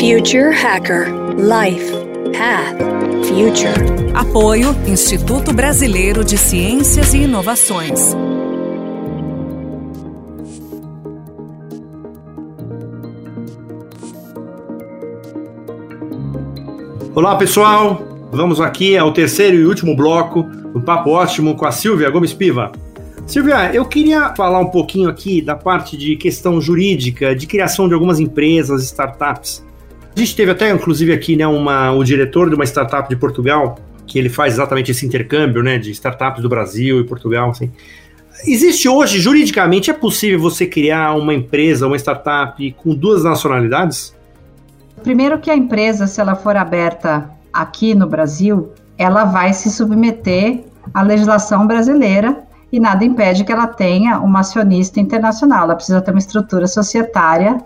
Future Hacker Life Path Future. Apoio Instituto Brasileiro de Ciências e Inovações. Olá pessoal, vamos aqui ao terceiro e último bloco do Papo Ótimo com a Silvia Gomes Piva. Silvia, eu queria falar um pouquinho aqui da parte de questão jurídica, de criação de algumas empresas, startups. A gente teve até, inclusive, aqui né, uma, o diretor de uma startup de Portugal, que ele faz exatamente esse intercâmbio né, de startups do Brasil e Portugal. Assim. Existe hoje, juridicamente, é possível você criar uma empresa, uma startup com duas nacionalidades? Primeiro que a empresa, se ela for aberta aqui no Brasil, ela vai se submeter à legislação brasileira e nada impede que ela tenha uma acionista internacional. Ela precisa ter uma estrutura societária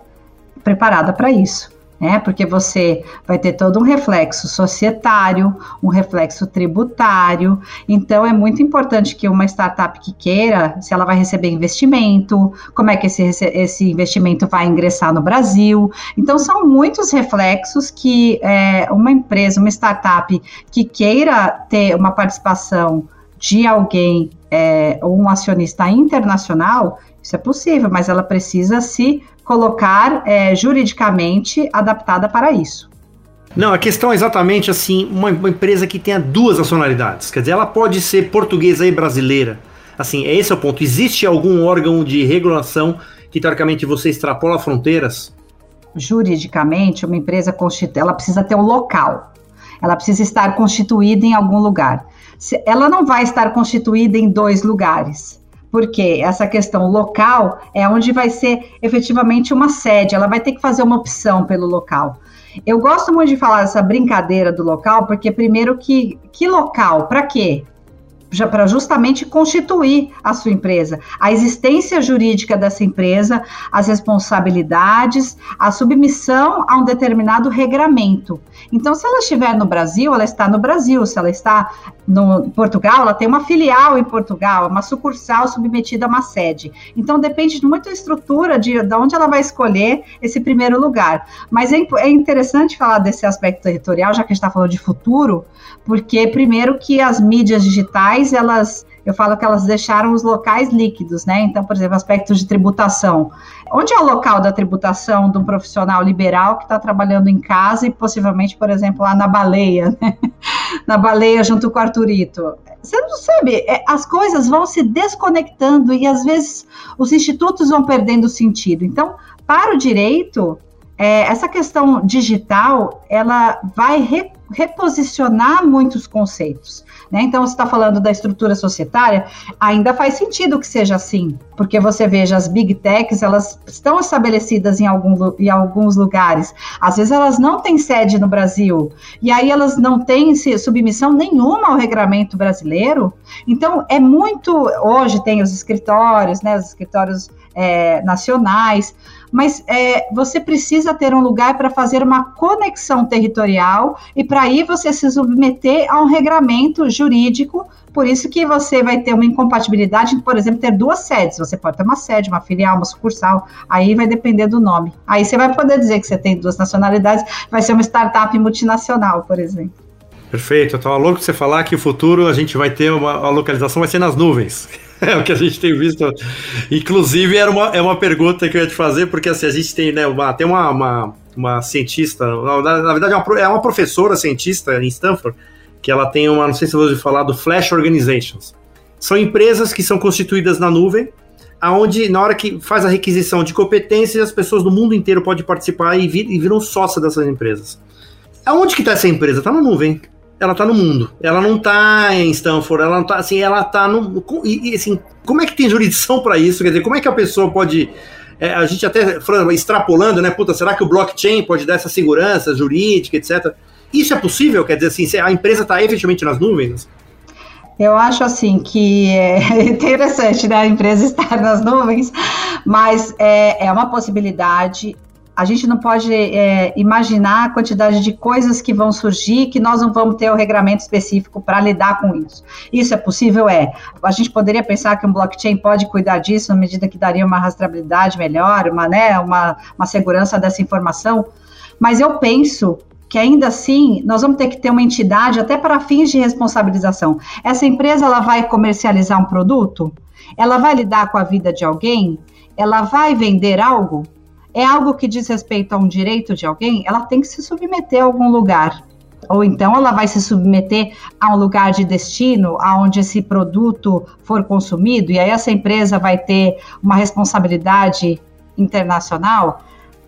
preparada para isso né? Porque você vai ter todo um reflexo societário, um reflexo tributário. Então é muito importante que uma startup que queira, se ela vai receber investimento, como é que esse, esse investimento vai ingressar no Brasil. Então são muitos reflexos que é, uma empresa, uma startup que queira ter uma participação de alguém é, um acionista internacional, isso é possível, mas ela precisa se colocar é, juridicamente adaptada para isso. Não, a questão é exatamente assim, uma, uma, empresa que tenha duas nacionalidades, quer dizer, ela pode ser portuguesa e brasileira. Assim, esse é o ponto. Existe algum órgão de regulação que teoricamente você extrapola fronteiras? Juridicamente, uma empresa ela precisa ter um local. Ela precisa estar constituída em algum lugar. Ela não vai estar constituída em dois lugares porque essa questão local é onde vai ser efetivamente uma sede, ela vai ter que fazer uma opção pelo local. Eu gosto muito de falar essa brincadeira do local, porque primeiro que que local, para quê? para justamente constituir a sua empresa, a existência jurídica dessa empresa, as responsabilidades, a submissão a um determinado regramento. Então, se ela estiver no Brasil, ela está no Brasil. Se ela está no Portugal, ela tem uma filial em Portugal, uma sucursal submetida a uma sede. Então, depende de muita estrutura de, de onde ela vai escolher esse primeiro lugar. Mas é, é interessante falar desse aspecto territorial, já que a gente está falando de futuro, porque primeiro que as mídias digitais, elas eu falo que elas deixaram os locais líquidos, né? Então, por exemplo, aspectos de tributação. Onde é o local da tributação de um profissional liberal que está trabalhando em casa e possivelmente, por exemplo, lá na baleia, né? Na baleia junto com o Arthurito? Você não sabe, é, as coisas vão se desconectando e às vezes os institutos vão perdendo sentido. Então, para o direito, é, essa questão digital, ela vai re, reposicionar muitos conceitos. Né? Então, você está falando da estrutura societária, ainda faz sentido que seja assim, porque você veja as big techs, elas estão estabelecidas em, algum, em alguns lugares, às vezes elas não têm sede no Brasil, e aí elas não têm submissão nenhuma ao regramento brasileiro, então é muito, hoje tem os escritórios, né, os escritórios é, nacionais, mas é, você precisa ter um lugar para fazer uma conexão territorial e para aí você se submeter a um regramento jurídico. Por isso que você vai ter uma incompatibilidade, por exemplo, ter duas sedes. Você pode ter uma sede, uma filial, uma sucursal. Aí vai depender do nome. Aí você vai poder dizer que você tem duas nacionalidades. Vai ser uma startup multinacional, por exemplo. Perfeito. Eu estava louco de você falar que o futuro a gente vai ter uma a localização vai ser nas nuvens. É o que a gente tem visto. Inclusive, era uma, é uma pergunta que eu ia te fazer, porque assim, a gente tem, né, uma, tem uma, uma, uma cientista, na, na verdade é uma, é uma professora cientista em Stanford, que ela tem uma, não sei se você ouviu falar, do Flash Organizations. São empresas que são constituídas na nuvem, aonde na hora que faz a requisição de competências, as pessoas do mundo inteiro podem participar e, vir, e viram sócia dessas empresas. Aonde que está essa empresa? Está na nuvem ela tá no mundo. Ela não tá em Stanford, ela não tá assim, ela tá no. E, e assim, como é que tem jurisdição para isso? Quer dizer, como é que a pessoa pode. É, a gente até extrapolando, né? Puta, será que o blockchain pode dar essa segurança jurídica, etc. Isso é possível? Quer dizer assim, a empresa está efetivamente nas nuvens? Eu acho assim que é interessante né, a empresa estar nas nuvens, mas é, é uma possibilidade a gente não pode é, imaginar a quantidade de coisas que vão surgir que nós não vamos ter o regramento específico para lidar com isso. Isso é possível? É. A gente poderia pensar que um blockchain pode cuidar disso na medida que daria uma rastreabilidade melhor, uma, né, uma, uma segurança dessa informação, Mas eu penso que ainda assim nós vamos ter que ter uma entidade até para fins de responsabilização. Essa empresa ela vai comercializar um produto? Ela vai lidar com a vida de alguém? Ela vai vender algo? É algo que diz respeito a um direito de alguém? Ela tem que se submeter a algum lugar. Ou então ela vai se submeter a um lugar de destino aonde esse produto for consumido e aí essa empresa vai ter uma responsabilidade internacional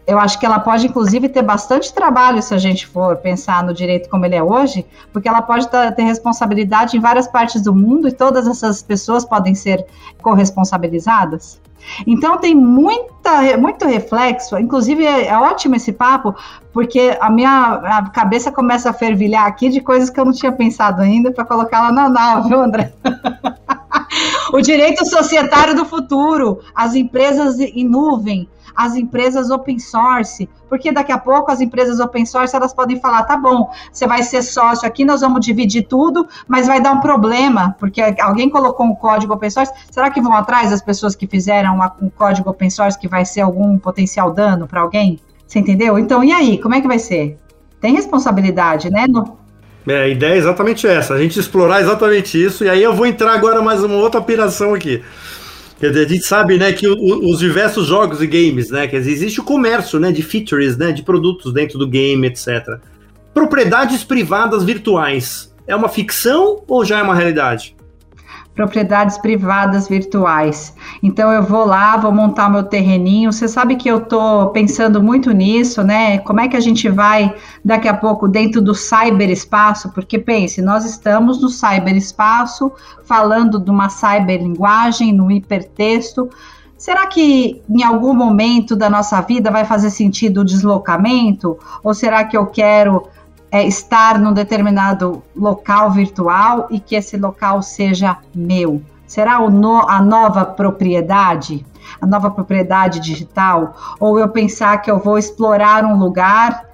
eu acho que ela pode, inclusive, ter bastante trabalho se a gente for pensar no direito como ele é hoje, porque ela pode ter responsabilidade em várias partes do mundo e todas essas pessoas podem ser corresponsabilizadas. Então tem muita, muito reflexo, inclusive é, é ótimo esse papo, porque a minha a cabeça começa a fervilhar aqui de coisas que eu não tinha pensado ainda para colocar lá na nave, André? o direito societário do futuro, as empresas em nuvem, as empresas open source, porque daqui a pouco as empresas open source elas podem falar, tá bom, você vai ser sócio aqui, nós vamos dividir tudo, mas vai dar um problema, porque alguém colocou um código open source, será que vão atrás das pessoas que fizeram um código open source que vai ser algum potencial dano para alguém? Você entendeu? Então, e aí, como é que vai ser? Tem responsabilidade, né? No... É, a ideia é exatamente essa, a gente explorar exatamente isso, e aí eu vou entrar agora mais uma outra operação aqui. Quer dizer, a gente sabe, né, que o, os diversos jogos e games, né, quer dizer, existe o comércio, né, de features, né, de produtos dentro do game, etc. Propriedades privadas virtuais, é uma ficção ou já é uma realidade? Propriedades privadas virtuais. Então eu vou lá, vou montar meu terreninho. Você sabe que eu estou pensando muito nisso, né? Como é que a gente vai daqui a pouco dentro do cyberespaço? Porque pense, nós estamos no cyberespaço falando de uma cyberlinguagem, no hipertexto. Será que em algum momento da nossa vida vai fazer sentido o deslocamento? Ou será que eu quero é, estar num determinado local virtual e que esse local seja meu? Será no, a nova propriedade? A nova propriedade digital? Ou eu pensar que eu vou explorar um lugar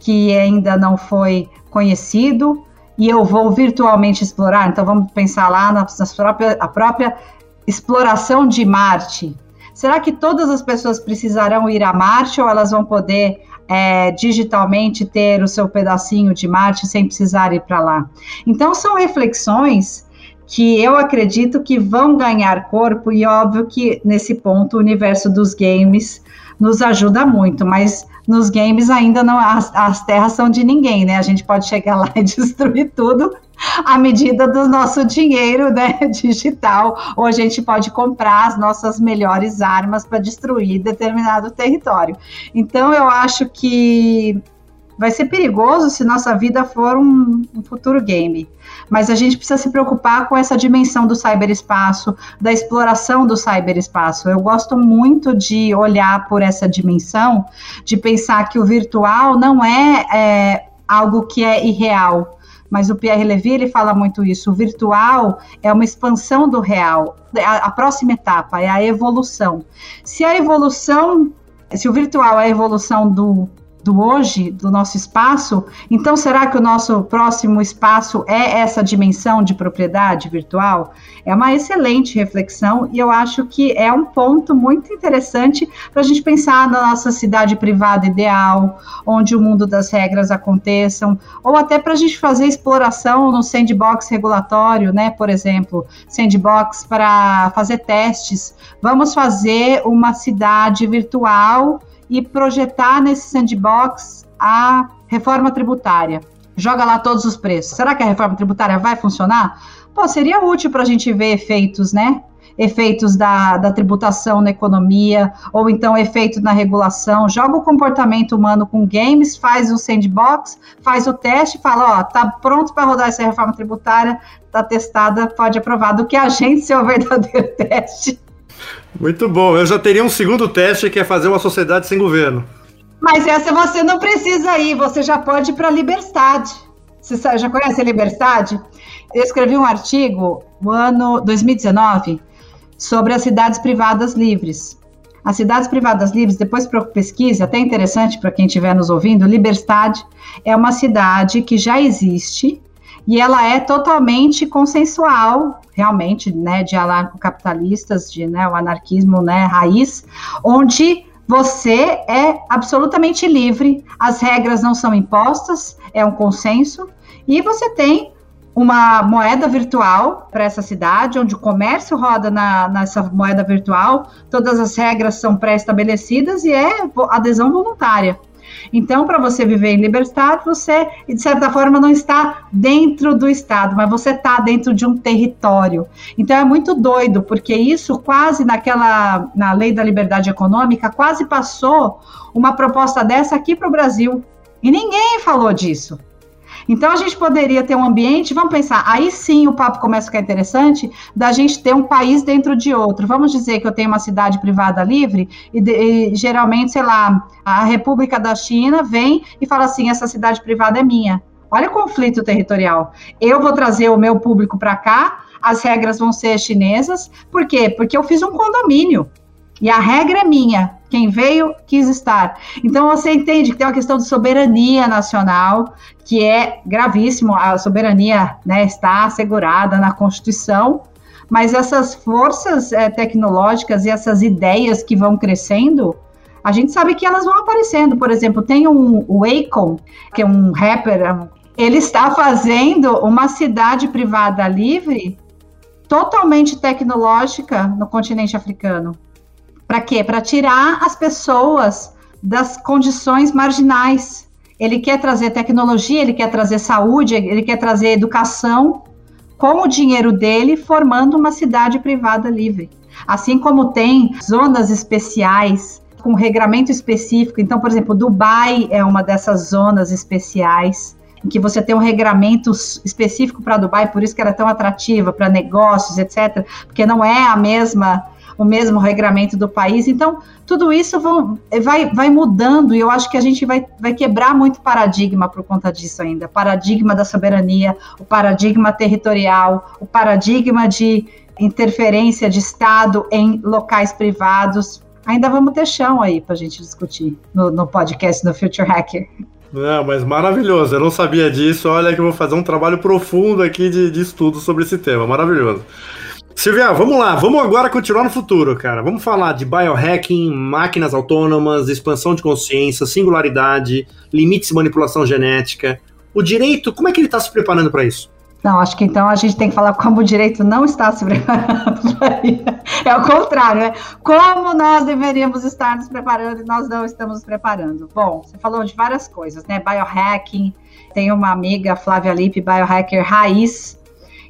que ainda não foi conhecido e eu vou virtualmente explorar? Então vamos pensar lá na, própria, a própria exploração de Marte. Será que todas as pessoas precisarão ir a Marte ou elas vão poder é, digitalmente ter o seu pedacinho de Marte sem precisar ir para lá. Então, são reflexões que eu acredito que vão ganhar corpo, e óbvio que nesse ponto o universo dos games nos ajuda muito, mas nos games ainda não as, as terras são de ninguém, né? A gente pode chegar lá e destruir tudo à medida do nosso dinheiro né, digital, ou a gente pode comprar as nossas melhores armas para destruir determinado território. Então, eu acho que vai ser perigoso se nossa vida for um, um, futuro game. Mas a gente precisa se preocupar com essa dimensão do cyberespaço, da exploração do cyberespaço. Eu gosto muito de olhar por essa dimensão, de pensar que o virtual não é, é algo que é irreal mas o Pierre Levy ele fala muito isso. O virtual é uma expansão do real. A, a próxima etapa é a evolução. Se a evolução, se o virtual é a evolução do do hoje, do nosso espaço, então será que o nosso próximo espaço é essa dimensão de propriedade virtual? É uma excelente reflexão e eu acho que é um ponto muito interessante para a gente pensar na nossa cidade privada ideal, onde o mundo das regras aconteçam, ou até para a gente fazer exploração no sandbox regulatório, né? Por exemplo, sandbox para fazer testes. Vamos fazer uma cidade virtual e projetar nesse sandbox a reforma tributária. Joga lá todos os preços. Será que a reforma tributária vai funcionar? Pô, seria útil para a gente ver efeitos, né? Efeitos da, da tributação na economia, ou então efeitos na regulação. Joga o comportamento humano com games, faz o sandbox, faz o teste, fala: ó, tá pronto para rodar essa reforma tributária, tá testada, pode aprovar. Do que a gente ser o verdadeiro teste. Muito bom. Eu já teria um segundo teste que é fazer uma sociedade sem governo. Mas essa você não precisa ir, você já pode ir para a Libertade. Você já conhece a Libertade? Eu escrevi um artigo no ano 2019 sobre as cidades privadas livres. As cidades privadas livres, depois pesquise, até interessante para quem estiver nos ouvindo, Libertade é uma cidade que já existe e ela é totalmente consensual, realmente, né, de anarcocapitalistas, de né, o anarquismo né, raiz, onde Você é absolutamente livre, as regras não são impostas, é um consenso, e você tem uma moeda virtual para essa cidade, onde o comércio roda na, nessa moeda virtual, todas as regras são pré-estabelecidas e é adesão voluntária. Então, para você viver em liberdade, você, de certa forma, não está dentro do Estado, mas você está dentro de um território. Então, é muito doido, porque isso quase naquela, na lei da liberdade econômica, quase passou uma proposta dessa aqui para o Brasil. E ninguém falou disso. Então a gente poderia ter um ambiente, vamos pensar, aí sim o papo começa a ficar interessante, da gente ter um país dentro de outro. Vamos dizer que eu tenho uma cidade privada livre e, e geralmente, sei lá, a República da China vem e fala assim, essa cidade privada é minha. Olha o conflito territorial. Eu vou trazer o meu público para cá, as regras vão ser chinesas. Por quê? Porque eu fiz um condomínio. E a regra é minha. Quem veio, quis estar. Então, você entende que tem uma questão de soberania nacional, que é gravíssimo. A soberania né, está assegurada na Constituição, mas essas forças é, tecnológicas e essas ideias que vão crescendo, a gente sabe que elas vão aparecendo. Por exemplo, tem um, o Akon, que é um rapper, ele está fazendo uma cidade privada livre totalmente tecnológica no continente africano. Para quê? Para tirar as pessoas das condições marginais. Ele quer trazer tecnologia, ele quer trazer saúde, ele quer trazer educação com o dinheiro dele, formando uma cidade privada livre. Assim como tem zonas especiais com regramento específico. Então, por exemplo, Dubai é uma dessas zonas especiais em que você tem um regramento específico para Dubai, por isso que ela é tão atrativa para negócios, etc. Porque não é a mesma o mesmo regramento do país. Então, tudo isso vão, vai, vai mudando e eu acho que a gente vai, vai quebrar muito paradigma por conta disso ainda. Paradigma da soberania, o paradigma territorial, o paradigma de interferência de Estado em locais privados. Ainda vamos ter chão aí para a gente discutir no, no podcast do Future Hacker. Não, mas maravilhoso. Eu não sabia disso. Olha que eu vou fazer um trabalho profundo aqui de, de estudo sobre esse tema. Maravilhoso. Silvia, vamos lá, vamos agora continuar no futuro, cara. Vamos falar de biohacking, máquinas autônomas, expansão de consciência, singularidade, limites de manipulação genética. O direito, como é que ele está se preparando para isso? Não, acho que então a gente tem que falar como o direito não está se preparando para isso. É o contrário, né? Como nós deveríamos estar nos preparando e nós não estamos nos preparando. Bom, você falou de várias coisas, né? Biohacking, tem uma amiga, Flávia Lippe, biohacker raiz,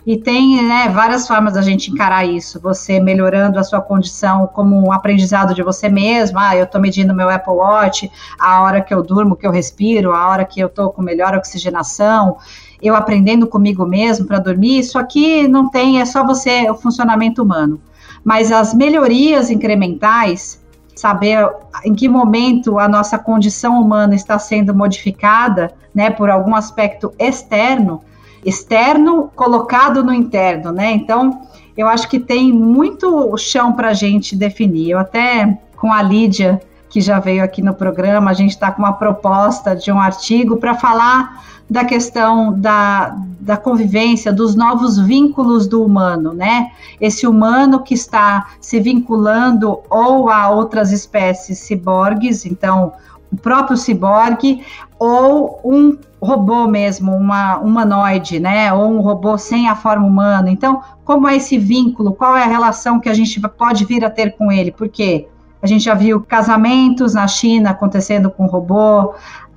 e tem né, várias formas da gente encarar isso. Você melhorando a sua condição como um aprendizado de você mesmo. Ah, eu estou medindo meu Apple Watch, a hora que eu durmo, que eu respiro, a hora que eu estou com melhor oxigenação. Eu aprendendo comigo mesmo para dormir. Isso aqui não tem, é só você, o funcionamento humano. Mas as melhorias incrementais, saber em que momento a nossa condição humana está sendo modificada, né, por algum aspecto externo, externo colocado no interno, né? Então, eu acho que tem muito chão para a gente definir. Eu até com a Lídia, que já veio aqui no programa, a gente está com uma proposta de um artigo para falar da questão da, da convivência, dos novos vínculos do humano, né? Esse humano que está se vinculando ou a outras espécies ciborgues, então o próprio ciborgue, ou um robô mesmo, uma humanoide, né? Ou um robô sem a forma humana. Então, como é esse vínculo? Qual é a relação que a gente pode vir a ter com ele? Porque a gente já viu casamentos na China acontecendo com robô,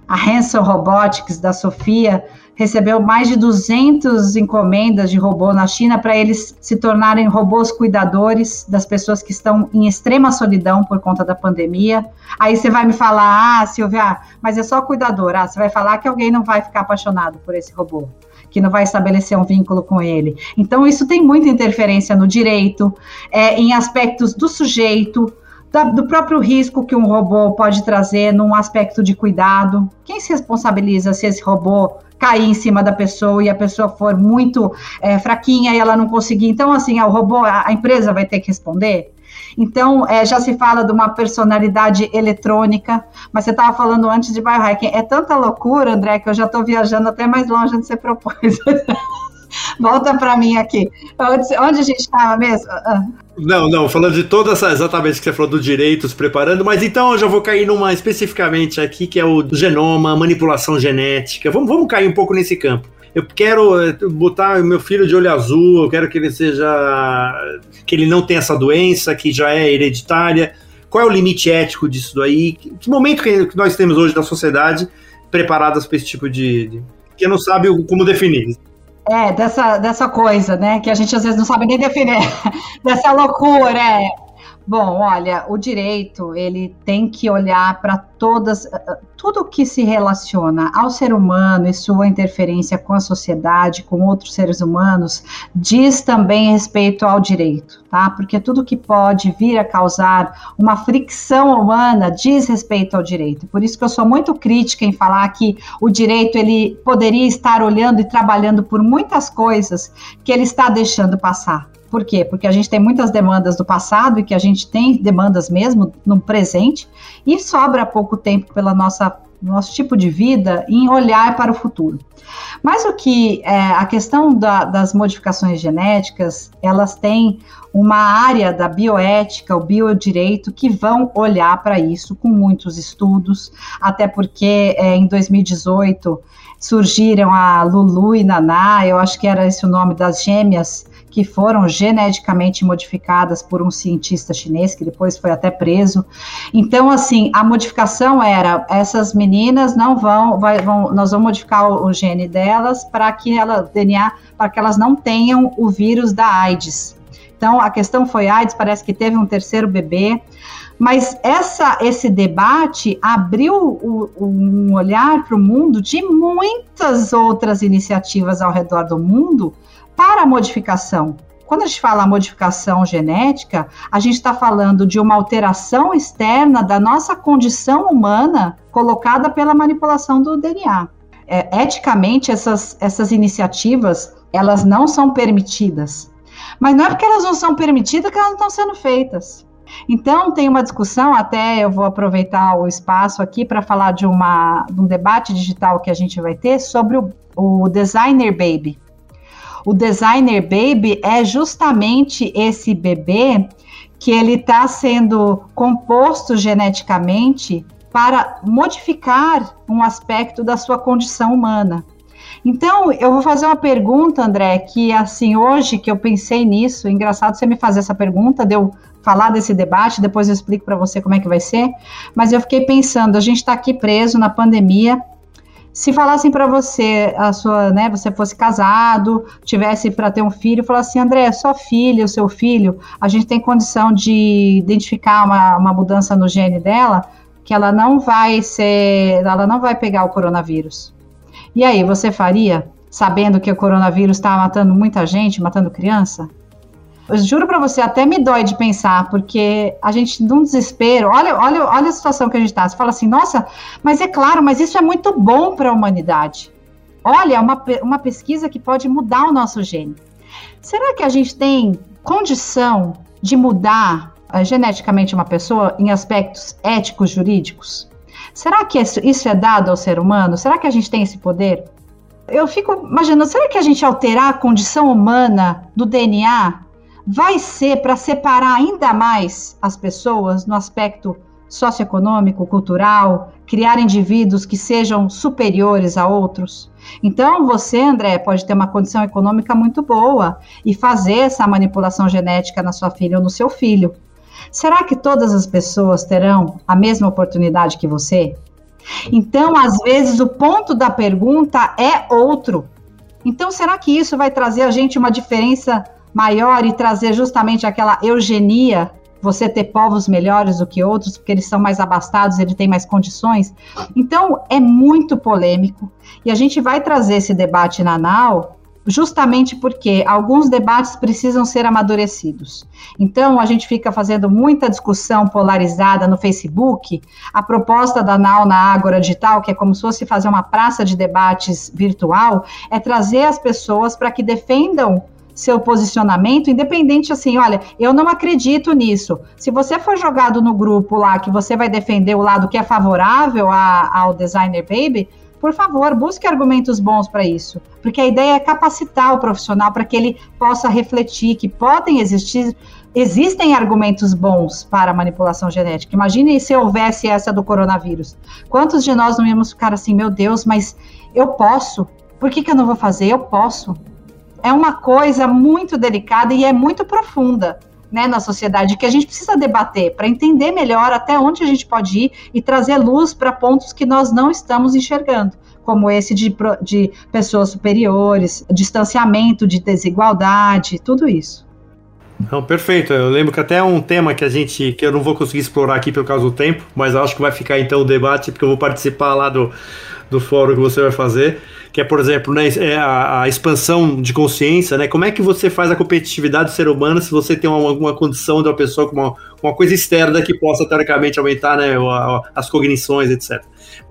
a Hanson Robotics da Sofia recebeu mais de 200 encomendas de robô na China para eles se tornarem robôs cuidadores das pessoas que estão em extrema solidão por conta da pandemia. Aí você vai me falar, ah, Silvia, mas é só cuidador. Ah, você vai falar que alguém não vai ficar apaixonado por esse robô que não vai estabelecer um vínculo com ele. Então, isso tem muita interferência no direito, é, em aspectos do sujeito, da, do próprio risco que um robô pode trazer num aspecto de cuidado. Quem se responsabiliza se esse robô cair em cima da pessoa e a pessoa for muito é, fraquinha e ela não conseguir. Então, assim, o robô, a, a empresa vai ter que responder. Então, é, já se fala de uma personalidade eletrônica, mas você estava falando antes de biohacking. É tanta loucura, André, que eu já estou viajando até mais longe onde você propôs. Volta para mim aqui. Onde, a gente estava mesmo? Ah. Não, não, falando de toda essa, exatamente que você falou do direitos preparando, mas então eu já vou cair numa especificamente aqui, que é o genoma, manipulação genética. Vamos, vamos cair um pouco nesse campo. Eu quero eh, botar meu filho de olho azul, eu quero que ele seja. que ele não tenha essa doença, que já é hereditária. Qual é o limite ético disso daí? Que momento que nós temos hoje da sociedade preparadas para esse tipo de. que não sabe como definir? É, dessa, dessa coisa, né? Que a gente às vezes não sabe nem definir. dessa loucura, é. Bom, olha, o direito, ele tem que olhar para todas, eh, tudo que se relaciona ao ser humano e sua interferência com a sociedade, com outros seres humanos, diz também respeito ao direito, tá? Porque tudo que pode vir a causar uma fricção humana diz respeito ao direito. Por isso que eu sou muito crítica em falar que o direito ele poderia estar olhando e trabalhando por muitas coisas que ele está deixando passar. Por quê? Porque a gente tem muitas demandas do passado e que a gente tem demandas mesmo no presente e sobra pouco tempo pela nossa nosso tipo de vida em olhar para o futuro. Mas o que é, a questão da, das modificações genéticas, elas têm uma área da bioética, o biodireito, que vão olhar para isso com muitos estudos, até porque é, em 2018 surgiram a Lulu e Naná, eu acho que era esse o nome das gêmeas, que foram geneticamente modificadas por um cientista chinês, que depois foi até preso. Então, assim, a modificação era: essas meninas não vão, vai, vão nós vamos modificar o, o gene delas para que ela, DNA, para que elas não tenham o vírus da AIDS. Então, a questão foi AIDS, parece que teve um terceiro bebê. Mas essa, esse debate abriu o, um olhar para o mundo de muitas outras iniciativas ao redor do mundo para a modificação. Quando a gente fala modificação genética, a gente está falando de uma alteração externa da nossa condição humana colocada pela manipulação do DNA. É, eticamente, essas, essas iniciativas, elas não são permitidas. Mas não é porque elas não são permitidas que elas não estão sendo feitas. Então, tem uma discussão, até eu vou aproveitar o espaço aqui para falar de, uma, de um debate digital que a gente vai ter sobre o, o designer baby. O designer baby é justamente esse bebê que ele está sendo composto geneticamente para modificar um aspecto da sua condição humana. Então, eu vou fazer uma pergunta, André, que assim, hoje que eu pensei nisso, engraçado você me fazer essa pergunta, deu falar desse debate, depois eu explico para você como é que vai ser, mas eu fiquei pensando, a gente está aqui preso na pandemia, se falassem para você, a sua, né, você fosse casado, tivesse para ter um filho, falasse assim, André, sua filha, o seu filho, a gente tem condição de identificar uma, uma mudança no gene dela, que ela não vai ser, ela não vai pegar o coronavírus. E aí, você faria, sabendo que o coronavírus está matando muita gente, matando criança? Eu juro para você, até me dói de pensar, porque a gente, num desespero, olha, olha, olha a situação que a gente está. Você fala assim, nossa, mas é claro, mas isso é muito bom para a humanidade. Olha, uma, uma pesquisa que pode mudar o nosso gene. Será que a gente tem condição de mudar uh, geneticamente uma pessoa em aspectos éticos jurídicos? Será que isso é dado ao ser humano? Será que a gente tem esse poder? Eu fico imaginando, será que a gente alterar a condição humana do DNA vai ser para separar ainda mais as pessoas no aspecto socioeconômico, cultural, criar indivíduos que sejam superiores a outros. Então, você, André, pode ter uma condição econômica muito boa e fazer essa manipulação genética na sua filha ou no seu filho. Será que todas as pessoas terão a mesma oportunidade que você? Então, às vezes, o ponto da pergunta é outro. Então, será que isso vai trazer a gente uma diferença maior e trazer justamente aquela eugenia, você ter povos melhores do que outros, porque eles são mais abastados, ele tem mais condições. Então, é muito polêmico. E a gente vai trazer esse debate na NAU justamente porque alguns debates precisam ser amadurecidos. Então, a gente fica fazendo muita discussão polarizada no Facebook. A proposta da NAU na Ágora Digital, que é como se fosse fazer uma praça de debates virtual, é trazer as pessoas para que defendam seu posicionamento, independente assim, olha, eu não acredito nisso. Se você for jogado no grupo lá que você vai defender o lado que é favorável a, ao designer baby, por favor, busque argumentos bons para isso, porque a ideia é capacitar o profissional para que ele possa refletir que podem existir existem argumentos bons para manipulação genética. Imagine se houvesse essa do coronavírus. Quantos de nós não íamos ficar assim, meu Deus, mas eu posso? Por que, que eu não vou fazer? Eu posso. É uma coisa muito delicada e é muito profunda. Né, na sociedade que a gente precisa debater para entender melhor até onde a gente pode ir e trazer luz para pontos que nós não estamos enxergando, como esse de, de pessoas superiores, distanciamento de desigualdade, tudo isso. Não, perfeito. Eu lembro que até é um tema que a gente que eu não vou conseguir explorar aqui por causa do tempo, mas acho que vai ficar então o debate porque eu vou participar lá do, do fórum que você vai fazer, que é, por exemplo, né, é a, a, expansão de consciência, né? Como é que você faz a competitividade do ser humano se você tem uma, alguma condição de uma pessoa com uma, uma coisa externa que possa, teoricamente, aumentar né, as cognições, etc.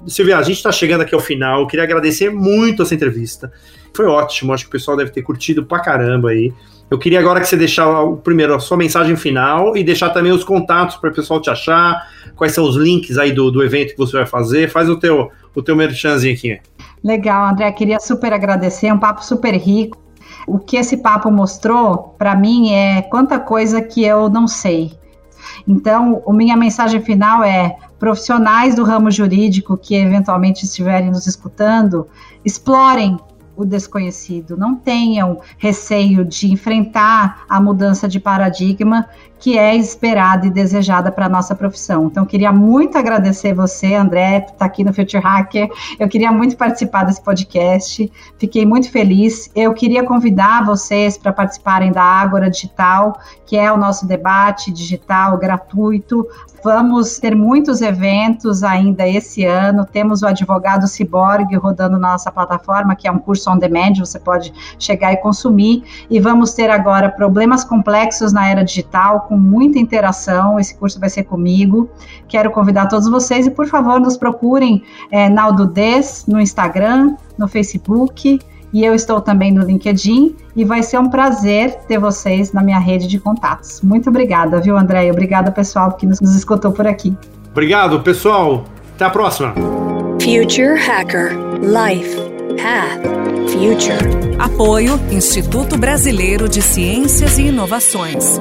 Silvia, a gente está chegando aqui ao final. Eu queria agradecer muito essa entrevista. Foi ótimo, acho que o pessoal deve ter curtido pra caramba aí. Eu queria agora que você deixar primeiro a sua mensagem final e deixar também os contatos para o pessoal te achar, quais são os links aí do, do evento que você vai fazer. Faz o teu, o teu merchanzinho aqui. Legal, André, queria super agradecer, um papo super rico. O que esse papo mostrou para mim é quanta coisa que eu não sei. Então, a minha mensagem final é: profissionais do ramo jurídico que eventualmente estiverem nos escutando, explorem o desconhecido, não tenham receio de enfrentar a mudança de paradigma que é esperada e desejada para a nossa profissão. Então, queria muito agradecer você, André, por estar aqui no Future Hacker. Eu queria muito participar desse podcast, fiquei muito feliz. Eu queria convidar vocês para participarem da Ágora Digital, que é o nosso debate digital gratuito. Vamos ter muitos eventos ainda esse ano. Temos o Advogado Ciborgue rodando na nossa plataforma, que é um curso on demand, você pode chegar e consumir. E vamos ter agora problemas complexos na era digital, com muita interação. Esse curso vai ser comigo. Quero convidar todos vocês e, por favor, nos procurem é, Naldo Des no Instagram, no Facebook. E eu estou também no LinkedIn e vai ser um prazer ter vocês na minha rede de contatos. Muito obrigada, viu, André? Obrigada, pessoal, que nos, nos escutou por aqui. Obrigado, pessoal. Até a próxima. Future Hacker Life Path Future. Apoio Instituto Brasileiro de Ciências e Inovações.